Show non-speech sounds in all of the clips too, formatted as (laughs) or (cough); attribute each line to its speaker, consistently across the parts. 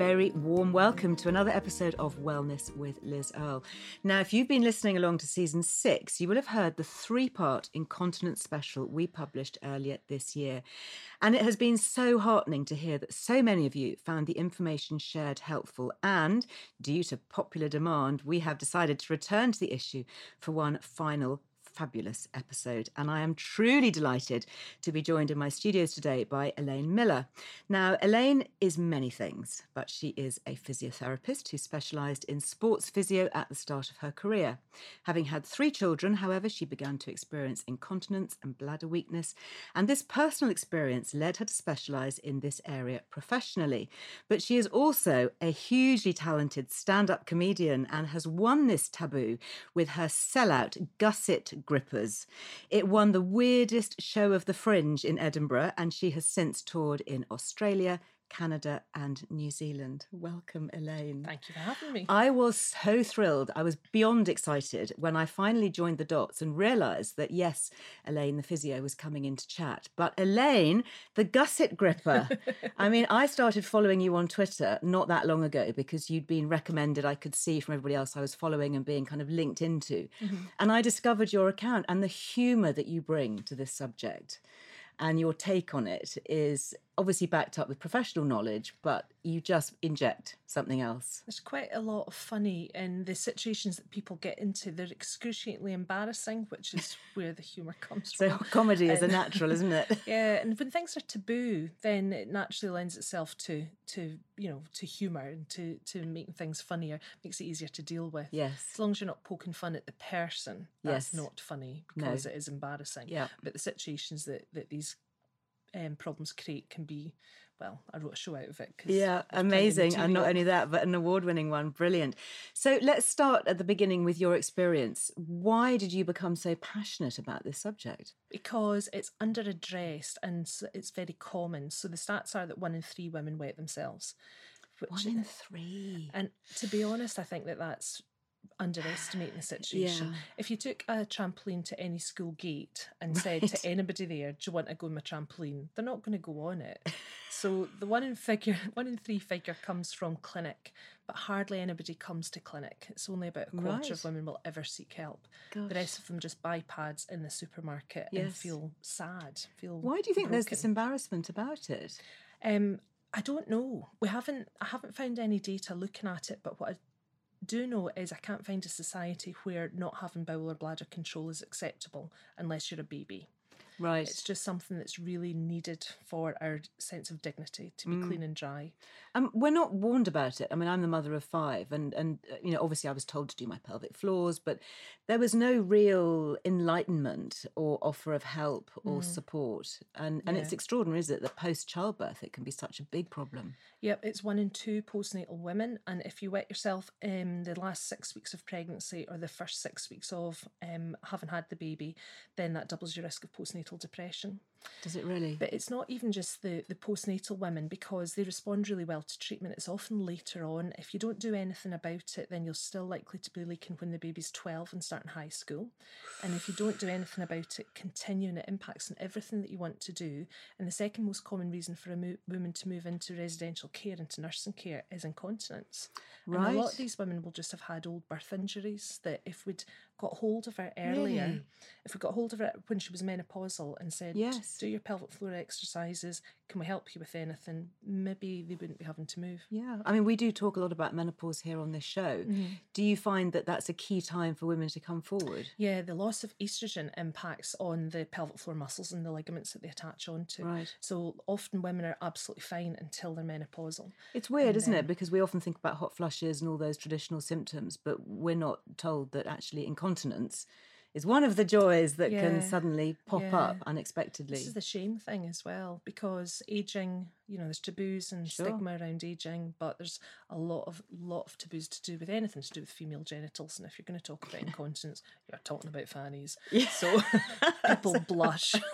Speaker 1: Very warm welcome to another episode of Wellness with Liz Earle. Now, if you've been listening along to season six, you will have heard the three part incontinence special we published earlier this year. And it has been so heartening to hear that so many of you found the information shared helpful. And due to popular demand, we have decided to return to the issue for one final fabulous episode. And I am truly delighted to be joined in my studios today by Elaine Miller. Now, Elaine is many things, but she is a physiotherapist who specialised in sports physio at the start of her career. Having had three children, however, she began to experience incontinence and bladder weakness. And this personal experience led her to specialise in this area professionally. But she is also a hugely talented stand up comedian and has won this taboo with her sellout Gusset Grippers. It won the weirdest show of the Fringe in Edinburgh, and she has since toured in Australia, Canada, and New Zealand. Welcome, Elaine.
Speaker 2: Thank you for having me.
Speaker 1: I was so thrilled. I was beyond excited when I finally joined the dots and realised that, yes, Elaine, the physio, was coming in to chat. But Elaine, the gusset gripper. I mean, I started following you on Twitter not that long ago because you'd been recommended, I could see from everybody else I was following and being kind of linked into. Mm-hmm. And I discovered your account and the humour that you bring to this subject and your take on it is obviously backed up with professional knowledge, but you just inject something else.
Speaker 2: There's quite a lot of funny in the situations that people get into. They're excruciatingly embarrassing, which is (laughs) where the humour comes
Speaker 1: So
Speaker 2: from.
Speaker 1: So comedy is a natural, isn't it? (laughs)
Speaker 2: Yeah, and when things are taboo, then it naturally lends itself to to you know to humour and to to making things funnier. Makes it easier to deal with.
Speaker 1: Yes.
Speaker 2: as long as you're not poking fun at the person, that's
Speaker 1: Yes.
Speaker 2: not funny
Speaker 1: No.
Speaker 2: because it is embarrassing.
Speaker 1: Yeah.
Speaker 2: but the situations that that these um, problems create can be. Well, I wrote a show out of it.
Speaker 1: Yeah,
Speaker 2: there's plenty of
Speaker 1: amazing. And not only that, but an award winning one. Brilliant. So let's start at the beginning with your experience. Why did you become so passionate about this subject?
Speaker 2: because it's underaddressed and it's very common. So the stats are that one in three women wet themselves. Which,
Speaker 1: One in three.
Speaker 2: and to be honest, I think that that's underestimating the situation.
Speaker 1: Yeah.
Speaker 2: If you took a trampoline to any school gate and said to anybody there, "Do you want to go on my trampoline?" They're not going to go on it. So the one in figure, (laughs) one in three figure comes from clinic, but hardly anybody comes to clinic. It's only about a quarter
Speaker 1: Right.
Speaker 2: of women will ever seek help. The rest of them just buy pads in the supermarket and feel sad. Feel
Speaker 1: Why do you think there's this embarrassment about it?
Speaker 2: Um, I don't know. We haven't. I haven't found any data looking at it. But what I do know is I can't find a society where not having bowel or bladder control is acceptable unless you're a baby.
Speaker 1: Right.
Speaker 2: It's just something that's really needed for our sense of dignity to be
Speaker 1: Mm.
Speaker 2: clean and dry.
Speaker 1: Um, we're not warned about it. I mean, I'm the mother of five, and and uh, you know, obviously, I was told to do my pelvic floors, but there was no real enlightenment or offer of help or support. And and it's extraordinary, is it, that post childbirth it can be such a big problem.
Speaker 2: Yep, it's one in two postnatal women, and if you wet yourself in the last six weeks of pregnancy or the first six weeks of um, having had the baby, then that doubles your risk of postnatal depression.
Speaker 1: Does it really?
Speaker 2: But it's not even just the, the postnatal women because they respond really well to treatment. It's often later on. If you don't do anything about it, then you're still likely to be leaking when the baby's 12 and starting high school. And if you don't do anything about it, continuing, it impacts on everything that you want to do. And the second most common reason for a mo- woman to move into residential care, into nursing care, is incontinence.
Speaker 1: Right.
Speaker 2: And a lot of these women will just have had old birth injuries that if we'd got hold of her earlier,
Speaker 1: Really?
Speaker 2: if we got hold of her when she was menopausal and said,
Speaker 1: Yes.
Speaker 2: Do your pelvic floor exercises, can we help you with anything? Maybe they wouldn't be having to move.
Speaker 1: Yeah, I mean, we do talk a lot about menopause here on this show. Mm-hmm. Do you find that that's a key time for women to come forward?
Speaker 2: Yeah, the loss of estrogen impacts on the pelvic floor muscles and the ligaments that they attach onto.
Speaker 1: Right.
Speaker 2: So often women are absolutely fine until they're menopausal.
Speaker 1: It's weird,
Speaker 2: And
Speaker 1: isn't
Speaker 2: then-
Speaker 1: it? Because we often think about hot flushes and all those traditional symptoms, but we're not told that actually incontinence is one of the joys that can suddenly pop
Speaker 2: yeah.
Speaker 1: up unexpectedly.
Speaker 2: This is the shame thing as well, because aging, you know, there's taboos and
Speaker 1: Sure.
Speaker 2: stigma around aging, but there's a lot of lot of taboos to do with anything to do with female genitals. And if you're going to talk about incontinence, you're talking about fannies. So (laughs) people blush. (laughs)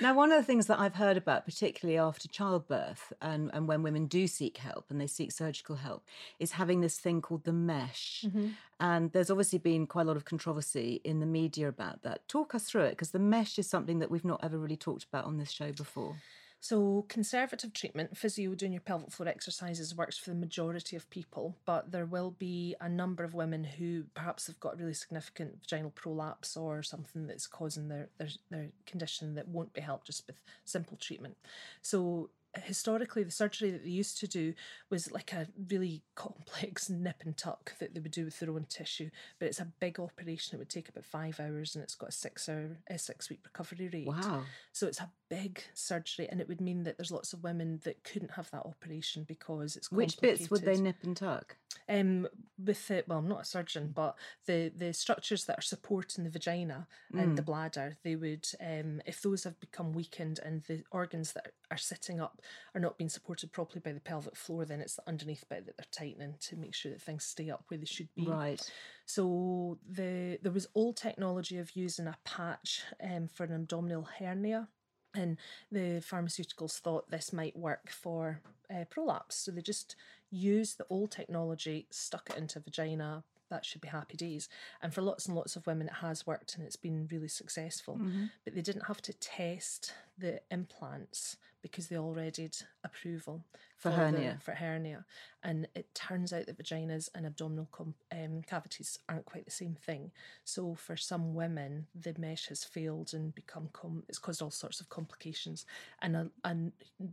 Speaker 1: Now, one of the things that I've heard about, particularly after childbirth and, and when women do seek help and they seek surgical help, is having this thing called the mesh. Mm-hmm. And there's obviously been quite a lot of controversy in the media about that. Talk us through it, because the mesh is something that we've not ever really talked about on this show before.
Speaker 2: So, conservative treatment, physio doing your pelvic floor exercises works for the majority of people, but there will be a number of women who perhaps have got really significant vaginal prolapse or something that's causing their, their, their condition that won't be helped just with simple treatment. So, historically, the surgery that they used to do was like a really complex (laughs) nip and tuck that they would do with their own tissue, but it's a big operation. It would take about five hours and it's got a six hour, a six week recovery rate.
Speaker 1: Wow.
Speaker 2: So it's a big surgery, and it would mean that there's lots of women that couldn't have that operation because it's
Speaker 1: Which bits would they nip and tuck?
Speaker 2: Um, with it, well, I'm not a surgeon, but the the structures that are supporting the vagina and
Speaker 1: Mm.
Speaker 2: the bladder, they would, um, if those have become weakened and the organs that are sitting up are not being supported properly by the pelvic floor, then it's the underneath bit that they're tightening to make sure that things stay up where they should be.
Speaker 1: Right.
Speaker 2: So the there was old technology of using a patch um, for an abdominal hernia, and the pharmaceuticals thought this might work for uh, prolapse. So they just used the old technology, stuck it into vagina. That should be happy days. And for lots and lots of women, it has worked and it's been really successful.
Speaker 1: Mm-hmm.
Speaker 2: But they didn't have to test the implants because they already had approval
Speaker 1: For
Speaker 2: the-
Speaker 1: hernia.
Speaker 2: for hernia. And it turns out that vaginas and abdominal com- um, cavities aren't quite the same thing. So for some women, the mesh has failed and become com- it's caused all sorts of complications, and a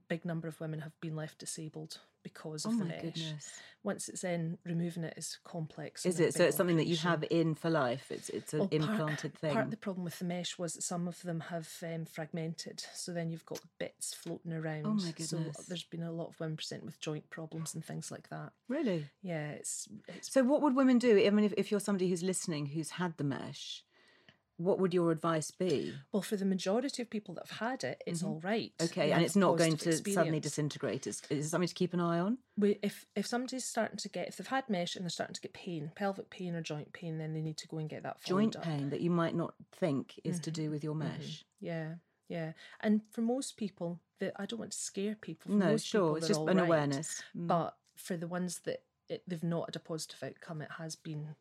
Speaker 2: big number of women have been left disabled because of
Speaker 1: Oh
Speaker 2: the
Speaker 1: my
Speaker 2: mesh.
Speaker 1: goodness.
Speaker 2: Once it's in, removing it is complex.
Speaker 1: Is it? So it's something that you have in for life. It's it's an
Speaker 2: Well, part-
Speaker 1: implanted thing.
Speaker 2: Part of the problem with the mesh was that some of them have um, fragmented, so then you've got bits floating around.
Speaker 1: Oh my goodness!
Speaker 2: So there's been a lot of women present with joint problems and things like that.
Speaker 1: really?
Speaker 2: Yeah, it's it's
Speaker 1: So what would women do? I mean, if, if you're somebody who's listening who's had the mesh, what would your advice be?
Speaker 2: well for the majority of people that have had it, it's all right.
Speaker 1: Mm-hmm. Okay, and it's not going to
Speaker 2: positive
Speaker 1: suddenly disintegrate. Is, is it something to keep an eye on?
Speaker 2: We, if if somebody's starting to get if they've had mesh and they're starting to get pain, pelvic pain or joint pain, then they need to go and get that
Speaker 1: Joint
Speaker 2: up.
Speaker 1: pain that you might not think is to
Speaker 2: Mm-hmm.
Speaker 1: do with your mesh.
Speaker 2: Yeah, yeah. And for most people, that I don't want to scare people. For
Speaker 1: No, sure.
Speaker 2: people,
Speaker 1: It's just an
Speaker 2: right.
Speaker 1: awareness. Mm.
Speaker 2: But for the ones that it, they've not had a positive outcome, it has been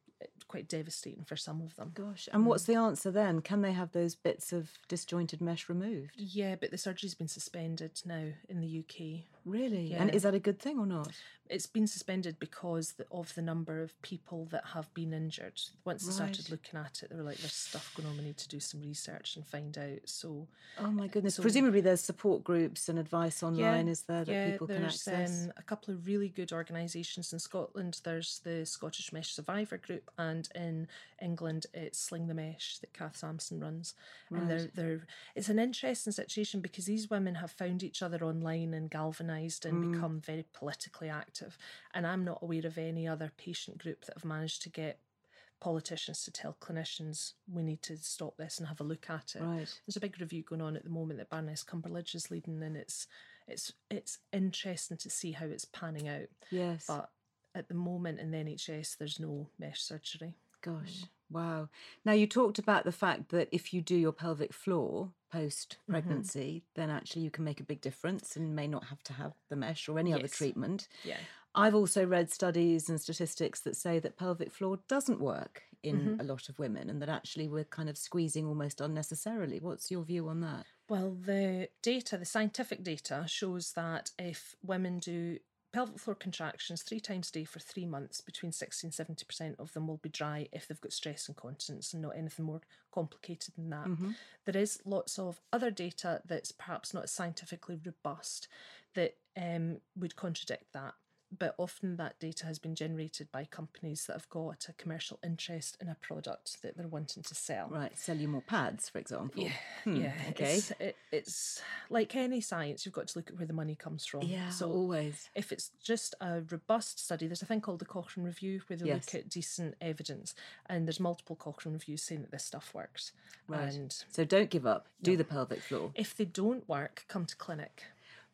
Speaker 2: quite devastating for some of them.
Speaker 1: Gosh, and what's mm. the answer then? Can they have those bits of disjointed mesh removed?
Speaker 2: Yeah, but the surgery's been suspended now in the UK.
Speaker 1: Really? And is that a good thing or not?
Speaker 2: It's been suspended because of the number of people that have been injured. Once they started looking at it, they were like, "There's stuff going on. We need to do some research and find out." So
Speaker 1: Oh my goodness.
Speaker 2: So-
Speaker 1: Presumably there's support groups and advice online, is there, that
Speaker 2: yeah,
Speaker 1: people can
Speaker 2: there's
Speaker 1: access?
Speaker 2: Um, a couple of really good organisations in Scotland. There's the Scottish Mesh Survivor Group, and in England it's Sling the Mesh that Kath Sansom runs. And they're they're it's an interesting situation because these women have found each other online and galvanised and
Speaker 1: Mm.
Speaker 2: become very politically active. And I'm not aware of any other patient group that have managed to get politicians to tell clinicians we need to stop this and have a look at it.
Speaker 1: Right.
Speaker 2: There's a big review going on at the moment that Baroness Cumberlege is leading, and it's it's it's interesting to see how it's panning out.
Speaker 1: Yes.
Speaker 2: But at the moment in the NHS, there's no mesh surgery.
Speaker 1: Gosh. Wow. Now, you talked about the fact that if you do your pelvic floor mm-hmm. post pregnancy, then actually you can make a big difference and may not have to have the mesh or any other treatment.
Speaker 2: Yeah.
Speaker 1: I've also read studies and statistics that say that pelvic floor doesn't work in mm-hmm. a lot of women and that actually we're kind of squeezing almost unnecessarily. What's your view on that?
Speaker 2: Well, the data, the scientific data, shows that if women do pelvic floor contractions three times a day for three months, between 60 and 70% of them will be dry if they've got stress incontinence and not anything more complicated than that. There is lots of other data that's perhaps not scientifically robust that um, would contradict that. But often that data has been generated by companies that have got a commercial interest in a product that they're wanting to sell.
Speaker 1: Right, sell you more pads, for example.
Speaker 2: Yeah,
Speaker 1: Hmm,
Speaker 2: yeah.
Speaker 1: okay.
Speaker 2: It's, it, it's like any science, you've got to look at where the money comes from.
Speaker 1: Yeah,
Speaker 2: So
Speaker 1: always.
Speaker 2: if it's just a robust study, there's a thing called the Cochrane Review where they
Speaker 1: Yes.
Speaker 2: look at decent evidence, and there's multiple Cochrane reviews saying that this stuff works.
Speaker 1: Right.
Speaker 2: And
Speaker 1: So don't give up. Do the pelvic floor.
Speaker 2: if they don't work, come to clinic.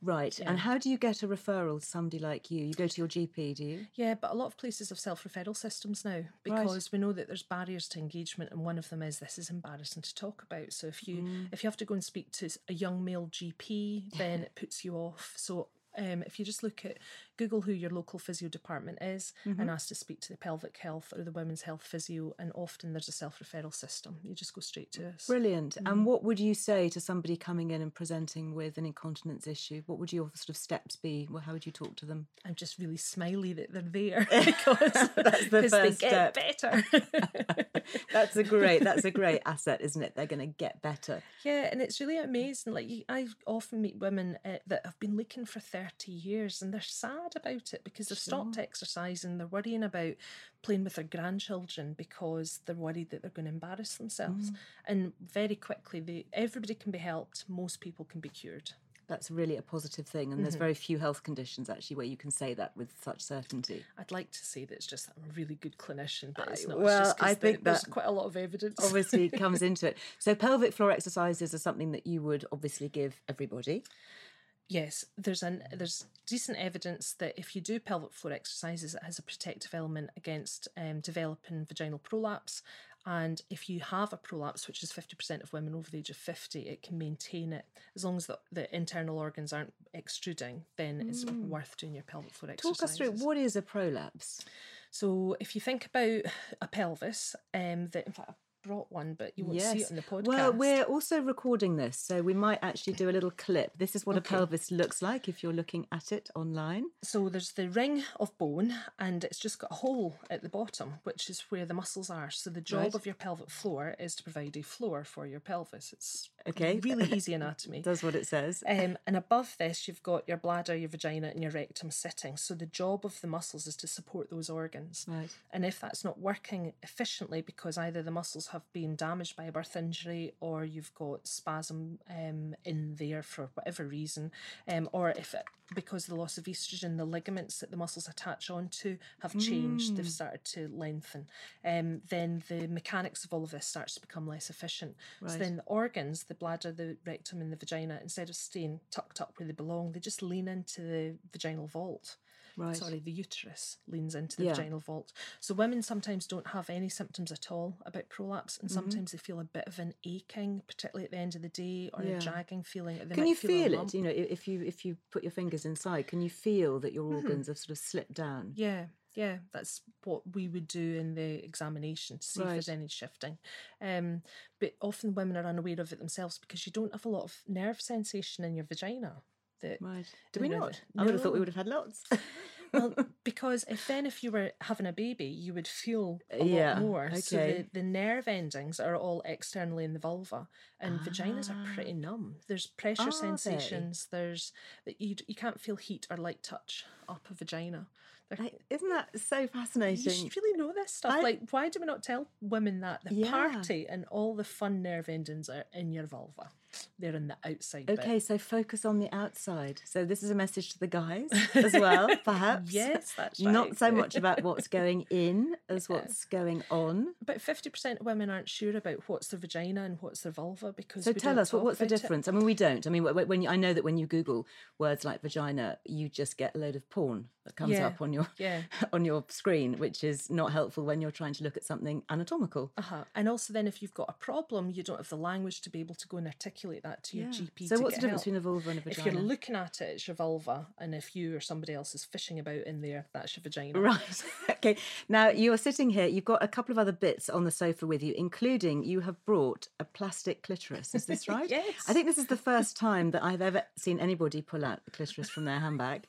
Speaker 1: Right. And how do you get a referral to somebody like you? You go to your GP, do you?
Speaker 2: Yeah, but a lot of places have self referral systems now because we know that there's barriers to engagement, and one of them is this is embarrassing to talk about. So if you if you have to go and speak to a young male GP, then it puts you off. So um, if you just look at Google who your local physio department is and ask to speak to the pelvic health or the women's health physio, and often there's a self referral system. You just go straight to us.
Speaker 1: Brilliant. And what would you say to somebody coming in and presenting with an incontinence issue? What would your sort of steps be? Well, how would you talk to them?
Speaker 2: I'm just really smiley that they're there (laughs) because
Speaker 1: That's the first (laughs)
Speaker 2: they
Speaker 1: step.
Speaker 2: get better. (laughs)
Speaker 1: That's a great. That's a great asset, isn't it? They're going to get better.
Speaker 2: Yeah, and it's really amazing. Like I often meet women uh, that have been looking for thirty years, and they're sad about it because they've stopped exercising. They're worrying about playing with their grandchildren because they're worried that they're going to embarrass themselves. Mm. And very quickly, they everybody can be helped. Most people can be cured.
Speaker 1: That's really a positive thing, and there's mm-hmm. very few health conditions actually where you can say that with such certainty.
Speaker 2: I'd like to say that it's just that I'm a really good clinician, but it's
Speaker 1: I-
Speaker 2: not.
Speaker 1: well,
Speaker 2: it's
Speaker 1: I think
Speaker 2: there's quite a lot of evidence.
Speaker 1: Obviously, comes (laughs) into it. So pelvic floor exercises are something that you would obviously give everybody.
Speaker 2: Yes, there's an there's decent evidence that if you do pelvic floor exercises, it has a protective element against um, developing vaginal prolapse. And if you have a prolapse, which is 50% of women over the age of 50, it can maintain it. As long as the, the internal organs aren't extruding, then it's worth doing your pelvic floor exercises.
Speaker 1: Talk us through what is a prolapse.
Speaker 2: So if you think about a pelvis, um, that in fact brought one, but you won't see it on the podcast.
Speaker 1: Well, we're also recording this, so we might actually do a little clip. This is what
Speaker 2: Okay.
Speaker 1: a pelvis looks like if you're looking at it online.
Speaker 2: So there's the ring of bone, and it's just got a hole at the bottom, which is where the muscles are. So the job
Speaker 1: Right.
Speaker 2: of your pelvic floor is to provide a floor for your pelvis. It's
Speaker 1: Okay.
Speaker 2: really (laughs) easy anatomy.
Speaker 1: Does what it says.
Speaker 2: Um, and above this, you've got your bladder, your vagina, and your rectum sitting. So the job of the muscles is to support those organs.
Speaker 1: Right.
Speaker 2: And if that's not working efficiently because either the muscles have been damaged by a birth injury or you've got spasm um, in there for whatever reason, um, or if it, because of the loss of estrogen, the ligaments that the muscles attach onto have changed, they've started to lengthen, um, then the mechanics of all of this starts to become less efficient. So then the organs, the bladder, the rectum, and the vagina, instead of staying tucked up where they belong, they just lean into the vaginal vault.
Speaker 1: Right.
Speaker 2: Sorry, the uterus leans into the
Speaker 1: Yeah.
Speaker 2: vaginal vault. So women sometimes don't have any symptoms at all about prolapse,
Speaker 1: Mm-hmm.
Speaker 2: and sometimes they feel a bit of an aching, particularly at the end of the day, or
Speaker 1: Yeah.
Speaker 2: a dragging feeling. They
Speaker 1: Can you
Speaker 2: feel
Speaker 1: feel it? You know, if you if you put your fingers inside, can you feel that your organs have sort of slipped down?
Speaker 2: Yeah, yeah, that's what we would do in the examination to see if there's any shifting. Um, but often women are unaware of it themselves because you don't have a lot of nerve sensation in your vagina. That,
Speaker 1: Right. Do we
Speaker 2: know,
Speaker 1: not? I would have thought we would have had lots. (laughs)
Speaker 2: well, (laughs) because if then if you were having a baby, you would feel a
Speaker 1: Yeah,
Speaker 2: lot more. So
Speaker 1: okay.
Speaker 2: the, the nerve endings are all externally in the vulva, and vaginas are pretty numb. There's pressure
Speaker 1: Ah. They?
Speaker 2: sensations. There's that you you can't feel heat or light touch up a vagina.
Speaker 1: Like, Isn't that so fascinating?
Speaker 2: you should really know this stuff.
Speaker 1: I-
Speaker 2: like, why do we not tell women that the
Speaker 1: Yeah.
Speaker 2: party and all the fun nerve endings are in your vulva? They're in the outside. bit.
Speaker 1: Okay, so focus on the outside. So this is a message to the guys as (laughs) well, perhaps.
Speaker 2: Yes, that's
Speaker 1: Not so much about what's going (laughs) in as what's going on.
Speaker 2: About fifty percent of women aren't sure about what's their vagina and what's their vulva because.
Speaker 1: So tell us
Speaker 2: talk
Speaker 1: what's the
Speaker 2: about it.
Speaker 1: difference? I mean, we don't. I mean, wh- wh- when you, I know that when you Google words like vagina, you just get a load of porn that comes
Speaker 2: Yeah,
Speaker 1: up on your
Speaker 2: yeah. (laughs)
Speaker 1: on your screen, which is not helpful when you're trying to look at something anatomical.
Speaker 2: Uh-huh. And also, then if you've got a problem, you don't have the language to be able to go and articulate that to your GP.
Speaker 1: So what's the difference
Speaker 2: help.
Speaker 1: between a vulva and a vagina?
Speaker 2: If you're looking at it, it's your vulva, and if you or somebody else is fishing about in there, that's your vagina.
Speaker 1: Right. (laughs) okay. Now you're sitting here. You've got a couple of other bits on the sofa with you, including you have brought a plastic clitoris. Is this (laughs) right?
Speaker 2: Yes.
Speaker 1: I think this is the first time that I've ever seen anybody pull out the clitoris from their handbag.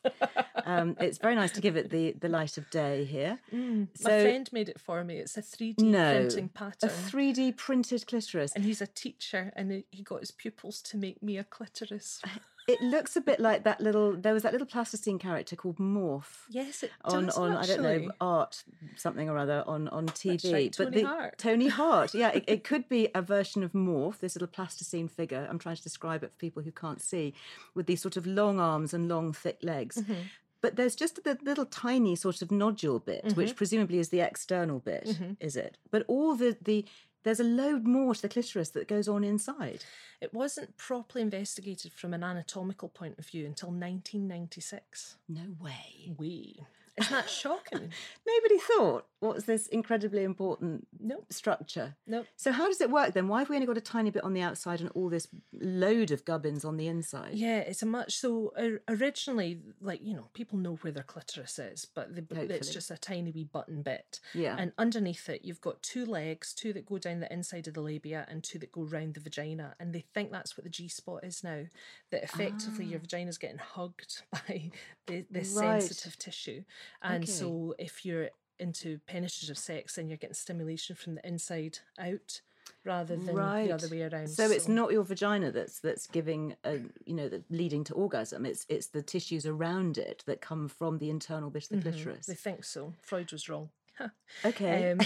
Speaker 1: Um, (laughs) it's very nice to give it the the light of day here.
Speaker 2: My
Speaker 1: So
Speaker 2: friend made it for me. It's a 3D
Speaker 1: no,
Speaker 2: printing pattern.
Speaker 1: a 3D printed clitoris.
Speaker 2: and he's a teacher, and he got his pupils to make me a clitoris. (laughs)
Speaker 1: It looks a bit like that little. There was that little plasticine character called Morph.
Speaker 2: Yes, it
Speaker 1: on
Speaker 2: does
Speaker 1: on I don't know art something or other on on TV.
Speaker 2: right,
Speaker 1: but
Speaker 2: Tony
Speaker 1: the,
Speaker 2: Hart.
Speaker 1: Tony Hart, yeah, it, it (laughs) could be a version of Morph, this little plasticine figure. I'm trying to describe it for people who can't see, with these sort of long arms and long thick legs.
Speaker 2: Mm-hmm.
Speaker 1: But there's just the little tiny sort of nodule bit,
Speaker 2: Mm-hmm.
Speaker 1: which presumably is the external bit, is it? But all the the there's a load more to the clitoris that goes on inside.
Speaker 2: It wasn't properly investigated from an anatomical point of view until 1996.
Speaker 1: No way.
Speaker 2: We. Isn't that shocking? (laughs)
Speaker 1: Nobody thought what's this incredibly important
Speaker 2: Nope.
Speaker 1: structure.
Speaker 2: Nope.
Speaker 1: So how does it work then? Why have we only got a tiny bit on the outside and all this load of gubbins on the inside?
Speaker 2: Yeah, it's a much so uh, originally, like you know, people know where their clitoris is, but the, it's just a tiny wee button bit.
Speaker 1: Yeah.
Speaker 2: and underneath it, you've got two legs, two that go down the inside of the labia, and two that go round the vagina. And they think that's what the G spot is now. That effectively your vagina's getting hugged (laughs) by the, this
Speaker 1: Right.
Speaker 2: sensitive tissue, and
Speaker 1: Okay.
Speaker 2: so if you're into penetrative sex, then you're getting stimulation from the inside out rather than
Speaker 1: right.
Speaker 2: the other way around.
Speaker 1: So, it's not your vagina that's that's giving a you know that leading to orgasm. It's it's the tissues around it that come from the internal bit of the clitoris.
Speaker 2: They think so. Freud was wrong. (laughs)
Speaker 1: Okay.
Speaker 2: Um,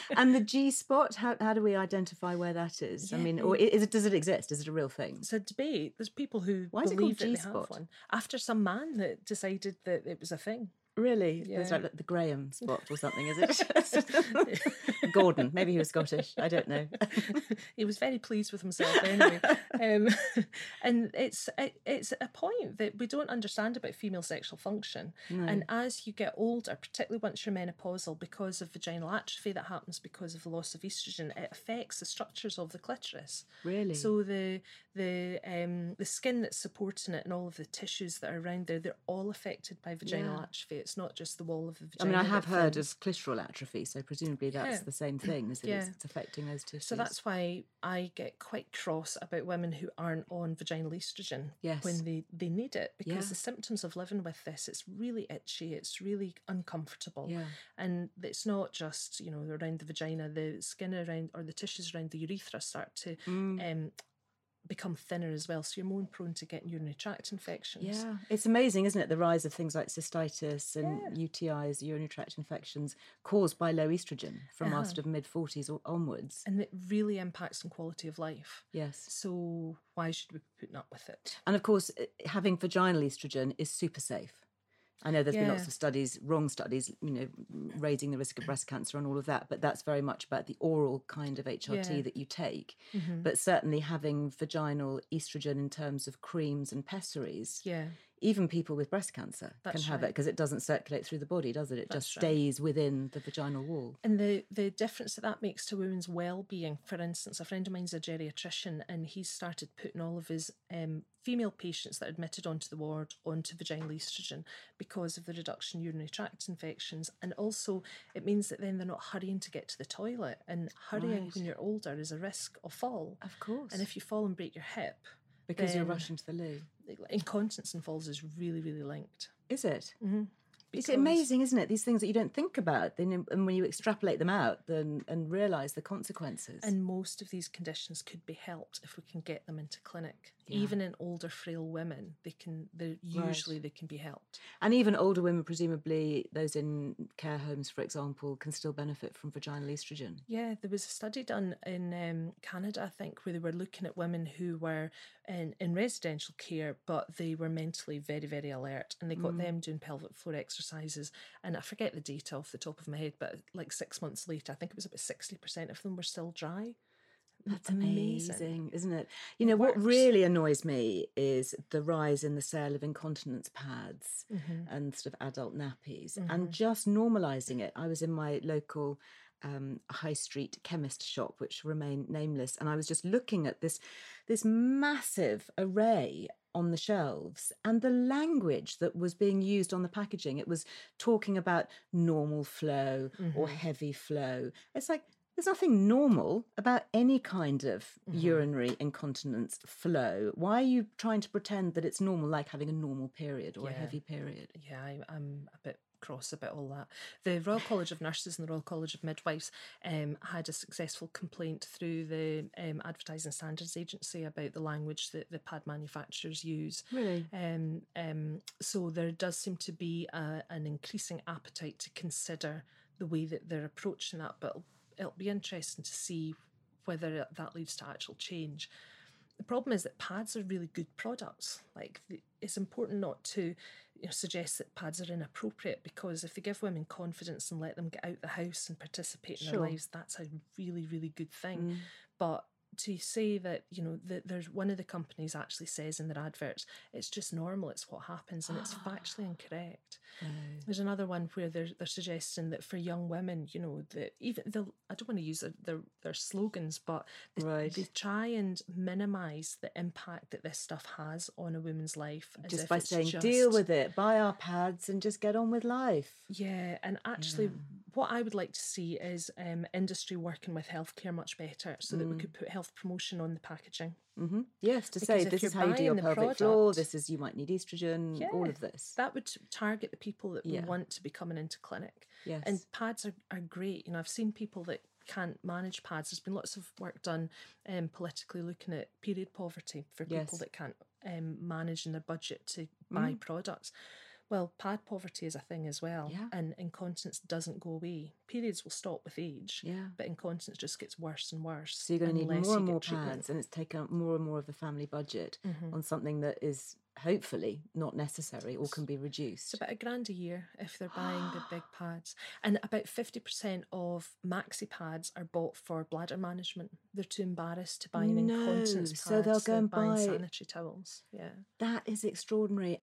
Speaker 2: (laughs)
Speaker 1: and the G spot, how how do we identify where that is? I mean, or is it does it exist? Is it a real thing?
Speaker 2: It's a debate. There's people who
Speaker 1: Why is it
Speaker 2: believe
Speaker 1: called
Speaker 2: that they have one after some man that decided that it was a thing.
Speaker 1: Really? It's like the Graham spot or something, is it? (laughs) Gordon. Maybe he was Scottish. I don't know. (laughs)
Speaker 2: he was very pleased with himself anyway. um, (laughs) and it's it, it's a point that we don't understand about female sexual function. And as you get older, particularly once you're menopausal, because of vaginal atrophy that happens because of the loss of estrogen, it affects the structures of the clitoris.
Speaker 1: Really?
Speaker 2: So the the um, the skin that's supporting it and all of the tissues that are around there, they're all affected by vaginal
Speaker 1: Yeah.
Speaker 2: atrophy. It's not just the wall of the vagina.
Speaker 1: I mean, I have heard
Speaker 2: thins.
Speaker 1: of clitoral atrophy, so presumably that's
Speaker 2: Yeah.
Speaker 1: the same thing, is that it's,
Speaker 2: Yeah.
Speaker 1: it's affecting those tissues.
Speaker 2: So that's why I get quite cross about women who aren't on vaginal estrogen
Speaker 1: Yes.
Speaker 2: when they, they need it because
Speaker 1: Yeah.
Speaker 2: the symptoms of living with this, it's really itchy, it's really uncomfortable. And it's not just, you know, around the vagina, the skin around or the tissues around the urethra start to
Speaker 1: Mm.
Speaker 2: um, become thinner as well. So you're more prone to getting urinary tract infections.
Speaker 1: Yeah, it's amazing, isn't it? The rise of things like cystitis and UTIs, urinary tract infections, caused by low estrogen from our sort of mid 40s or onwards.
Speaker 2: And it really impacts on quality of life.
Speaker 1: Yes.
Speaker 2: So why should we be putting up with it?
Speaker 1: And of course, eh, having vaginal estrogen is super safe. I know there's been lots of studies, wrong studies, you know, raising the risk of breast cancer and all of that, but that's very much about the oral kind of HRT
Speaker 2: Yeah. Mm-hmm.
Speaker 1: that you take. But certainly having vaginal estrogen in terms of creams and pessaries,
Speaker 2: Yeah.
Speaker 1: Even people with breast cancer can
Speaker 2: That's
Speaker 1: have it because it doesn't circulate through the body, does it? It just
Speaker 2: That's right.
Speaker 1: stays within the vaginal wall.
Speaker 2: And the, the difference that that makes to women's well-being, for instance, a friend of mine's a geriatrician, and he's started putting all of his um, female patients that are admitted onto the ward onto vaginal estrogen because of the reduction in urinary tract infections, and also it means that then they're not hurrying to get to the toilet, and hurrying
Speaker 1: Right.
Speaker 2: when you're older is a risk of fall.
Speaker 1: Of course.
Speaker 2: And if you fall and break your hip,
Speaker 1: because you're
Speaker 2: then-
Speaker 1: rushing to the loo.
Speaker 2: Incontinence and falls is really, really linked.
Speaker 1: Is it?
Speaker 2: Mm-hmm.
Speaker 1: It's amazing, isn't it? These things that you don't think about, then and when you extrapolate them out, then and realise the consequences.
Speaker 2: And most of these conditions could be helped if we can get them into clinic
Speaker 1: Yeah.
Speaker 2: even in older frail women they can they usually they can be helped
Speaker 1: And even older women, presumably those in care homes, for example, can still benefit from vaginal estrogen.
Speaker 2: yeah there was a study done in um, canada i think where they were looking at women who were in, in residential care but they were mentally very very alert and they got
Speaker 1: Mm.
Speaker 2: them doing pelvic floor exercises and i forget the data off the top of my head but like six months later i think it was about 60% of them were still dry
Speaker 1: That's
Speaker 2: Amazing.
Speaker 1: amazing, isn't it? You
Speaker 2: It
Speaker 1: know, what really annoys me is the rise in the sale of incontinence pads
Speaker 2: Mm-hmm.
Speaker 1: and sort of adult nappies and just normalizing it. I was in my local um, high street chemist shop, which remained nameless, and I was just looking at this this massive array on the shelves and the language that was being used on the packaging. It was talking about normal flow or heavy flow. It's like there's nothing normal about any kind of urinary incontinence flow. Why are you trying to pretend that it's normal, like having a normal period or a heavy period?
Speaker 2: yeah, I, I'm a bit cross about all that. The Royal College of Nurses and the Royal College of Midwives um, had a successful complaint through the um, Advertising Standards Agency about the language that the pad manufacturers use.
Speaker 1: Really?
Speaker 2: Um, um, so there does seem to be a, an increasing appetite to consider the way that they're approaching that, but it'll, be interesting to see whether that leads to actual change. The problem is that pads are really good products. Like the, it's important not to you know, suggest that pads are inappropriate because if they give women confidence and let them get out the house and participate in
Speaker 1: Sure.
Speaker 2: their lives, that's a really really good thing. Mm. But to say that you know that there's one of the companies actually says in their adverts it's just normal it's what happens and it's (gasps) factually incorrect there's another one where they're they're suggesting that for young women you know that even they'll i don't want to use their their, their slogans but they,
Speaker 1: Right.
Speaker 2: they try and minimize the impact that this stuff has on a woman's life as
Speaker 1: Just by saying,
Speaker 2: just,
Speaker 1: deal with it, buy our pads and just get on with life.
Speaker 2: yeah, and actually, what I would like to see is um, industry working with healthcare much better, so that we
Speaker 1: Mm.
Speaker 2: could put health promotion on the packaging.
Speaker 1: hmm Yes, to
Speaker 2: Because
Speaker 1: say this is how you do your
Speaker 2: buying the
Speaker 1: pelvic floor. This is you might need estrogen. All of this.
Speaker 2: That would target the people that
Speaker 1: Yeah.
Speaker 2: we want to be coming into clinic.
Speaker 1: Yes.
Speaker 2: And pads are, are great. You know, I've seen people that can't manage pads. There's been lots of work done um, politically looking at period poverty for people
Speaker 1: Yes. Mm.
Speaker 2: that can't um, manage in their budget to buy products. Well, pad poverty is a thing as well,
Speaker 1: Yeah.
Speaker 2: and incontinence doesn't go away. Periods will stop with age,
Speaker 1: Yeah.
Speaker 2: but incontinence just gets worse and worse.
Speaker 1: So you're going to need more and more
Speaker 2: treatment.
Speaker 1: pads, and it's taken up more and more of the family budget
Speaker 2: Mm-hmm.
Speaker 1: on something that is hopefully not necessary or can be reduced.
Speaker 2: It's about a grand a year if they're buying the big (gasps) pads. And about 50% of maxi pads are bought for bladder management. They're too embarrassed to buy an
Speaker 1: No,
Speaker 2: incontinence pad.
Speaker 1: so they'll go
Speaker 2: they're
Speaker 1: and buy-
Speaker 2: sanitary towels. Yeah.
Speaker 1: That is extraordinary.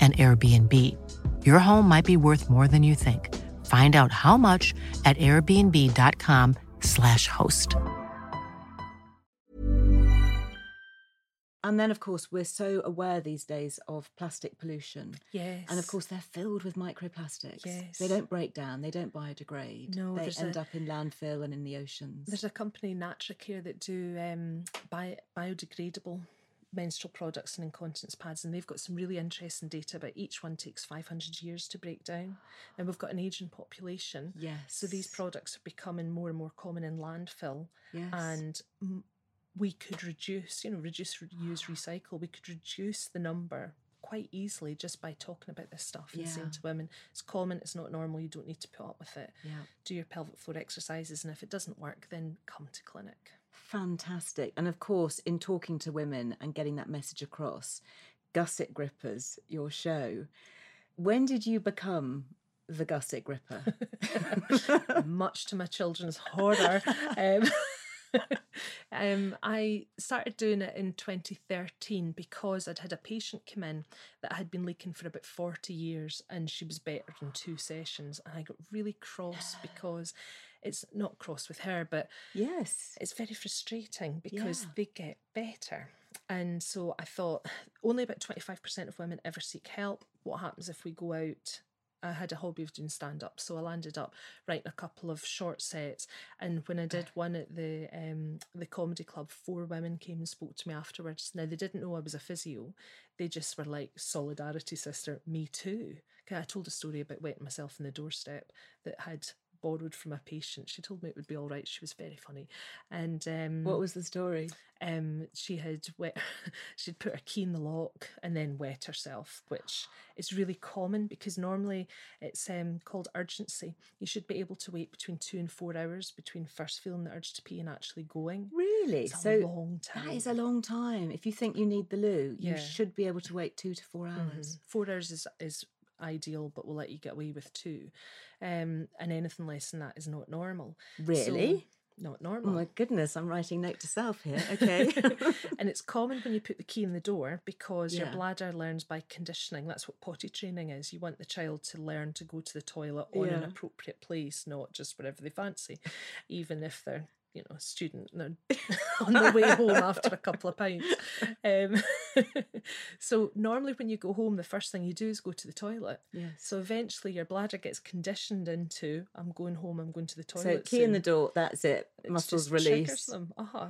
Speaker 3: and Airbnb. Your home might be worth more than you think. Find out how much at airbnb.com/slash host.
Speaker 1: And then, of course, we're so aware these days of plastic pollution.
Speaker 2: Yes.
Speaker 1: And of course, they're filled with microplastics.
Speaker 2: Yes.
Speaker 1: They don't break down, they don't biodegrade.
Speaker 2: No,
Speaker 1: they end
Speaker 2: a,
Speaker 1: up in landfill and in the oceans.
Speaker 2: There's a company, NatraCare, that do um, biodegradable menstrual products and incontinence pads, and they've got some really interesting data about each one takes 500 years to break down. And we've got an aging population. So these products are becoming more and more common in landfill.
Speaker 1: Yes.
Speaker 2: And mm, we could reduce, you know, reduce, reuse, recycle. We could reduce the number quite easily just by talking about this stuff and saying to women, it's common, it's not normal, you don't need to put up with it.
Speaker 1: Yeah.
Speaker 2: Do your pelvic floor exercises, and if it doesn't work, then come to clinic.
Speaker 1: Fantastic. And of course, in talking to women and getting that message across, Gusset Grippers, your show, when did you become the Gusset Gripper? (laughs)
Speaker 2: much to my children's horror. Um, (laughs) um, I started doing it in 2013 because I'd had a patient come in that had been leaking for about 40 years and she was better in two sessions. And I got really cross (sighs) because it's not cross with her, but
Speaker 1: yes.
Speaker 2: it's very frustrating because
Speaker 1: Yeah.
Speaker 2: they get better. And so I thought (sighs) only about 25% of women ever seek help. What happens if we go out? I had a hobby of doing stand up, so I landed up writing a couple of short sets. And when I did one at the um, the comedy club, four women came and spoke to me afterwards. Now they didn't know I was a physio; they just were like, "Solidarity, sister, me too." 'Kay, I told a story about wetting myself in the doorstep that had borrowed from a patient. She told me it would be all right. She was very funny, and um,
Speaker 1: What was the story?
Speaker 2: um, she had wet, (laughs) she'd put her key in the lock and then wet herself, which is really common because normally it's um, called urgency. You should be able to wait between two and four hours between first feeling the urge to pee and actually going.
Speaker 1: Really?
Speaker 2: It's a
Speaker 1: so
Speaker 2: long time.
Speaker 1: that is a long time. If you think you need the loo, you should be able to wait two to four
Speaker 2: Mhm.
Speaker 1: hours.
Speaker 2: Four hours is is ideal, but we'll let you get away with two. Um, and anything less than that is not normal. So-
Speaker 1: Really?
Speaker 2: not normal.
Speaker 1: Oh my goodness, I'm writing note to self here. (laughs) Okay.
Speaker 2: and it's common when you put the key in the door because your bladder learns by conditioning. That's what potty training is. You want the child to learn to go to the toilet on an appropriate place, not just wherever they fancy, even if they're you know a student and (laughs) on the way home after a couple of pints. Um, (laughs) so normally when you go home, the first thing you do is go to the toilet.
Speaker 1: yes.
Speaker 2: So eventually your bladder gets conditioned into I'm going home, I'm going to the toilet.
Speaker 1: So key in the door, that's it.
Speaker 2: It
Speaker 1: Muscles release.
Speaker 2: them. Uh-huh.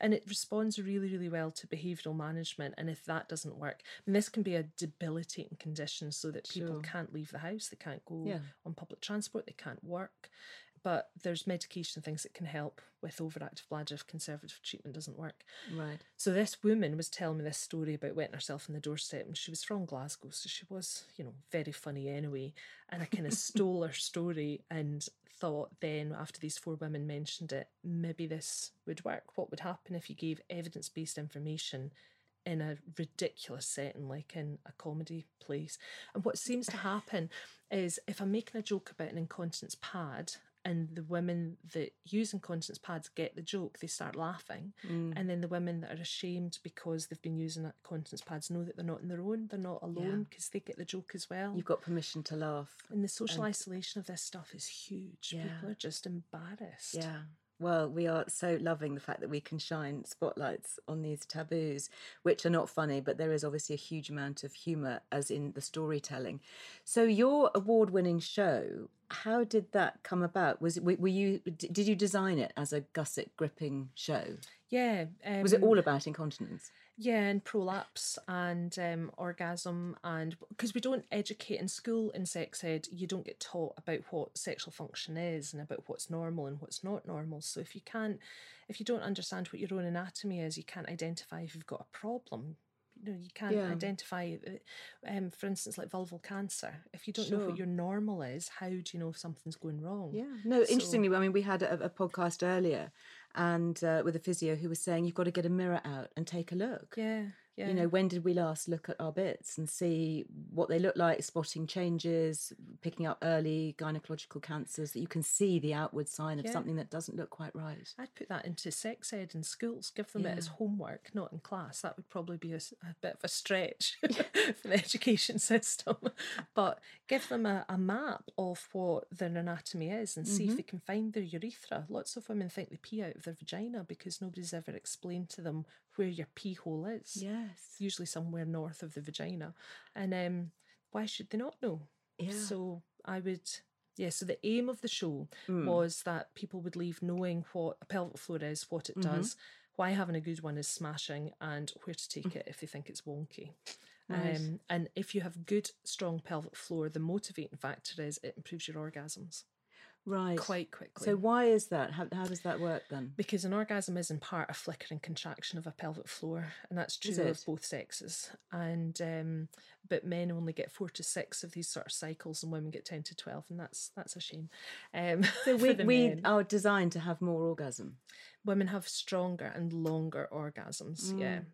Speaker 2: And it responds really, really well to behavioural management. And if that doesn't work, and this can be a debilitating condition so that people
Speaker 1: Sure.
Speaker 2: can't leave the house, they can't go
Speaker 1: Yeah.
Speaker 2: on public transport, they can't work. But there's medication things that can help with overactive bladder if conservative treatment doesn't work.
Speaker 1: Right.
Speaker 2: So this woman was telling me this story about wetting herself in the doorstep, and she was from Glasgow, so she was, you know, very funny anyway. And I kind of (laughs) stole her story and thought then, after these four women mentioned it, maybe this would work. What would happen if you gave evidence based information in a ridiculous setting like in a comedy place? And what seems to happen is if I'm making a joke about an incontinence pad and the women that use incontinence pads get the joke, they start laughing.
Speaker 1: Mm.
Speaker 2: And then the women that are ashamed because they've been using incontinence pads know that they're not on their own, they're not alone because they get the joke as well.
Speaker 1: You've got permission to laugh.
Speaker 2: and the social isolation of this stuff is huge.
Speaker 1: Yeah.
Speaker 2: People are just embarrassed.
Speaker 1: Yeah. Well, we are so loving the fact that we can shine spotlights on these taboos, which are not funny, but there is obviously a huge amount of humour, as in the storytelling. So, your award-winning show, how did that come about? Was were were you did you design it as a gusset gripping show?
Speaker 2: Yeah. Um,
Speaker 1: Was it all about incontinence?
Speaker 2: Yeah, and prolapse and um, orgasm, and because we don't educate in school in sex ed, you don't get taught about what sexual function is and about what's normal and what's not normal. So if you can't, if you don't understand what your own anatomy is, you can't identify if you've got a problem. You know, you can't
Speaker 1: Yeah.
Speaker 2: identify, uh, um, for instance, like vulval cancer. If you don't know what your normal is, how do you know if something's going wrong?
Speaker 1: Yeah. No,
Speaker 2: So-
Speaker 1: interestingly, I mean, we had a, a podcast earlier and uh, with a physio who was saying you've got to get a mirror out and take a look.
Speaker 2: Yeah, yeah.
Speaker 1: You know, when did we last look at our bits and see what they look like, spotting changes, picking up early gynecological cancers that you can see the outward sign of
Speaker 2: Yeah.
Speaker 1: something that doesn't look quite right?
Speaker 2: I'd put that into sex ed in schools, give them it as homework, not in class. That would probably be a bit of a stretch (laughs) for the education (laughs) system. But give them a, a map of what their anatomy is and see if mm-hmm. they can find their urethra. Lots of women think they pee out of their vagina because nobody's ever explained to them where your pee hole is.
Speaker 1: Yes.
Speaker 2: Usually somewhere north of the vagina. And um, why should they not know?
Speaker 1: Yeah.
Speaker 2: So I would, yeah. So the aim of the show
Speaker 1: Mm.
Speaker 2: was that people would leave knowing what a pelvic floor is, what it
Speaker 1: Mm-hmm.
Speaker 2: does, why having a good one is smashing, and where to take it if they think it's wonky.
Speaker 1: Right.
Speaker 2: Um, and if you have good, strong pelvic floor, the motivating factor is it improves your orgasms
Speaker 1: Right.
Speaker 2: quite quickly.
Speaker 1: So why is that? How, how does that work then?
Speaker 2: because an orgasm is in part a flickering contraction of a pelvic floor, and that's true of both sexes. And um, but men only get four to six of these sort of cycles, and women get ten to twelve, and that's that's a shame. Um, (laughs)
Speaker 1: So we, we
Speaker 2: men.
Speaker 1: are designed to have more orgasm.
Speaker 2: women have stronger and longer orgasms. Yeah,
Speaker 1: Mm.